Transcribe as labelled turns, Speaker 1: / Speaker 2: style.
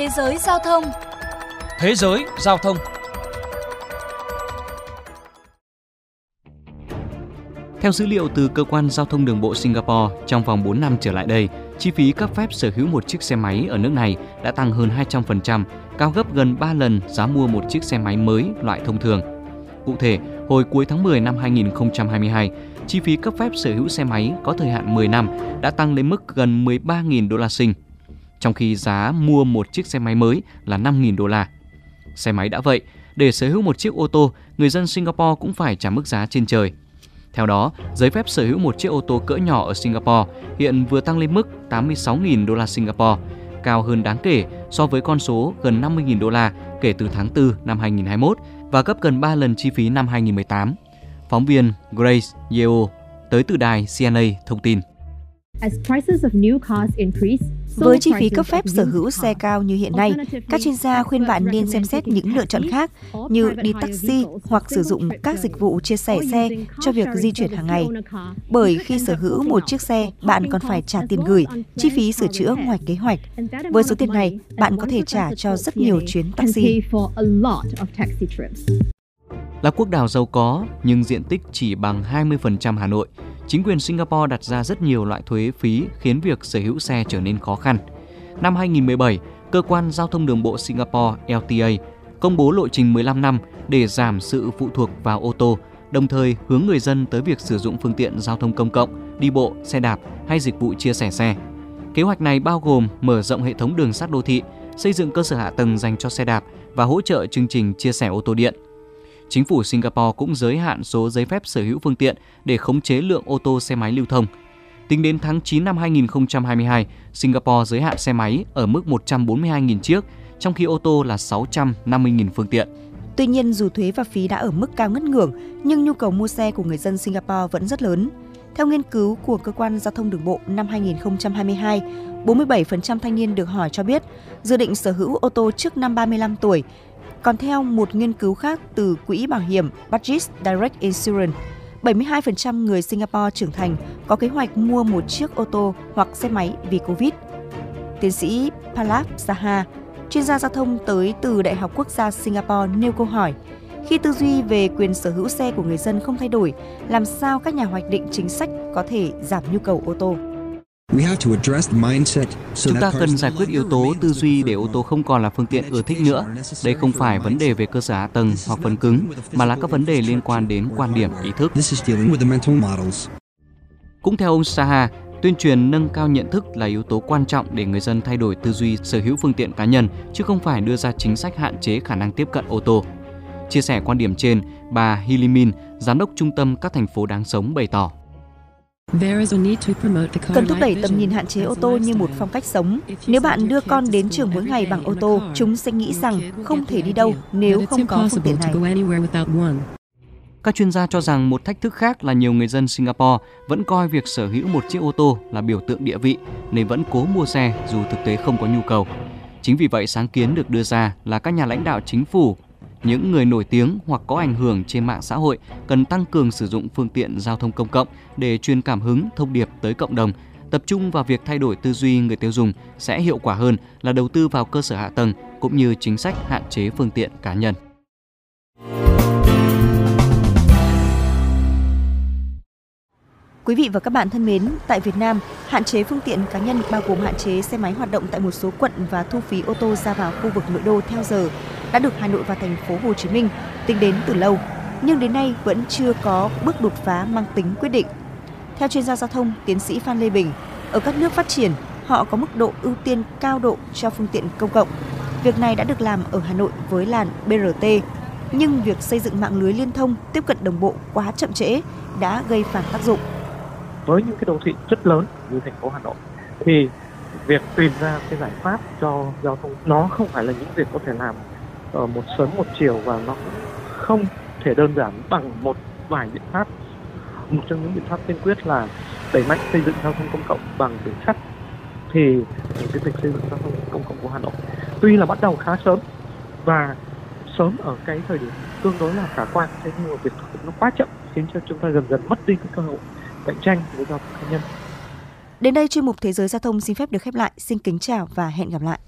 Speaker 1: Thế giới giao thông.
Speaker 2: Thế giới giao thông. Theo dữ liệu từ cơ quan giao thông đường bộ Singapore, trong vòng 4 năm trở lại đây, chi phí cấp phép sở hữu một chiếc xe máy ở nước này đã tăng hơn 200%, cao gấp gần 3 lần giá mua một chiếc xe máy mới loại thông thường. Cụ thể, hồi cuối tháng 10 năm 2022, chi phí cấp phép sở hữu xe máy có thời hạn 10 năm đã tăng lên mức gần 13.000 đô la sinh, trong khi giá mua một chiếc xe máy mới là 5.000 đô la. Xe máy đã vậy, để sở hữu một chiếc ô tô, người dân Singapore cũng phải trả mức giá trên trời. Theo đó, giấy phép sở hữu một chiếc ô tô cỡ nhỏ ở Singapore hiện vừa tăng lên mức 86.000 đô la Singapore, cao hơn đáng kể so với con số gần 50.000 đô la kể từ tháng 4 năm 2021 và gấp gần 3 lần chi phí năm 2018. Phóng viên Grace Yeo tới từ đài CNA thông tin.
Speaker 3: Với chi phí cấp phép sở hữu xe cao như hiện nay, các chuyên gia khuyên bạn nên xem xét những lựa chọn khác như đi taxi hoặc sử dụng các dịch vụ chia sẻ xe cho việc di chuyển hàng ngày. Bởi khi sở hữu một chiếc xe, bạn còn phải trả tiền gửi, chi phí sửa chữa ngoài kế hoạch. Với số tiền này, bạn có thể trả cho rất nhiều chuyến taxi.
Speaker 2: Là quốc đảo giàu có nhưng diện tích chỉ bằng 20% Hà Nội, chính quyền Singapore đặt ra rất nhiều loại thuế phí khiến việc sở hữu xe trở nên khó khăn. Năm 2017, cơ quan giao thông đường bộ Singapore LTA công bố lộ trình 15 năm để giảm sự phụ thuộc vào ô tô, đồng thời hướng người dân tới việc sử dụng phương tiện giao thông công cộng, đi bộ, xe đạp hay dịch vụ chia sẻ xe. Kế hoạch này bao gồm mở rộng hệ thống đường sắt đô thị, xây dựng cơ sở hạ tầng dành cho xe đạp và hỗ trợ chương trình chia sẻ ô tô điện – chính phủ Singapore cũng giới hạn số giấy phép sở hữu phương tiện để khống chế lượng ô tô xe máy lưu thông. Tính đến tháng 9 năm 2022, Singapore giới hạn xe máy ở mức 142.000 chiếc, trong khi ô tô là 650.000 phương tiện.
Speaker 3: Tuy nhiên, dù thuế và phí đã ở mức cao ngất ngưỡng, nhưng nhu cầu mua xe của người dân Singapore vẫn rất lớn. Theo nghiên cứu của Cơ quan Giao thông Đường bộ năm 2022, 47% thanh niên được hỏi cho biết dự định sở hữu ô tô trước năm 35 tuổi, còn theo một nghiên cứu khác từ quỹ bảo hiểm Budget Direct Insurance, 72% người Singapore trưởng thành có kế hoạch mua một chiếc ô tô hoặc xe máy vì Covid. Tiến sĩ Palap Saha, chuyên gia giao thông tới từ Đại học Quốc gia Singapore nêu câu hỏi, khi tư duy về quyền sở hữu xe của người dân không thay đổi, làm sao các nhà hoạch định chính sách có thể giảm nhu cầu ô tô?
Speaker 2: Chúng ta cần giải quyết yếu tố tư duy để ô tô không còn là phương tiện ưa thích nữa. Đây không phải vấn đề về cơ sở hạ tầng hoặc phần cứng, mà là các vấn đề liên quan đến quan điểm ý thức. Cũng theo ông Saha, tuyên truyền nâng cao nhận thức là yếu tố quan trọng để người dân thay đổi tư duy sở hữu phương tiện cá nhân, chứ không phải đưa ra chính sách hạn chế khả năng tiếp cận ô tô. Chia sẻ quan điểm trên, bà Hilimin, giám đốc trung tâm các thành phố đáng sống bày tỏ.
Speaker 3: Cần thúc đẩy tầm nhìn hạn chế ô tô như một phong cách sống. Nếu bạn đưa con đến trường mỗi ngày bằng ô tô, chúng sẽ nghĩ rằng không thể đi đâu nếu không có phương tiện này.
Speaker 2: Các chuyên gia cho rằng một thách thức khác là nhiều người dân Singapore vẫn coi việc sở hữu một chiếc ô tô là biểu tượng địa vị nên vẫn cố mua xe dù thực tế không có nhu cầu. Chính vì vậy sáng kiến được đưa ra là các nhà lãnh đạo chính phủ những người nổi tiếng hoặc có ảnh hưởng trên mạng xã hội cần tăng cường sử dụng phương tiện giao thông công cộng để truyền cảm hứng thông điệp tới cộng đồng tập trung vào việc thay đổi tư duy người tiêu dùng sẽ hiệu quả hơn là đầu tư vào cơ sở hạ tầng cũng như chính sách hạn chế phương tiện cá nhân.
Speaker 3: Quý vị và các bạn thân mến, tại Việt Nam, hạn chế phương tiện cá nhân bao gồm hạn chế xe máy hoạt động tại một số quận và thu phí ô tô ra vào khu vực nội đô theo giờ đã được Hà Nội và thành phố Hồ Chí Minh tính đến từ lâu, nhưng đến nay vẫn chưa có bước đột phá mang tính quyết định. Theo chuyên gia giao thông tiến sĩ Phan Lê Bình, ở các nước phát triển, họ có mức độ ưu tiên cao độ cho phương tiện công cộng. Việc này đã được làm ở Hà Nội với làn BRT, nhưng việc xây dựng mạng lưới liên thông tiếp cận đồng bộ quá chậm trễ đã gây phản tác dụng.
Speaker 4: Với những cái đô thị rất lớn như thành phố Hà Nội thì việc tìm ra cái giải pháp cho giao thông nó không phải là những việc có thể làm ở một sớm một chiều và nó không thể đơn giản bằng một vài biện pháp một trong những biện pháp tiên quyết là đẩy mạnh xây dựng giao thông công cộng bằng đường sắt thì cái việc xây dựng giao thông công cộng của Hà Nội tuy là bắt đầu khá sớm và sớm ở cái thời điểm tương đối là khả quan, thế nhưng mà việc thực hiện nó quá chậm khiến cho chúng ta dần dần mất đi cái cơ hội cạnh tranh với giao thông cá nhân.
Speaker 3: Đến đây chuyên mục Thế giới giao thông xin phép được khép lại. Xin kính chào và hẹn gặp lại.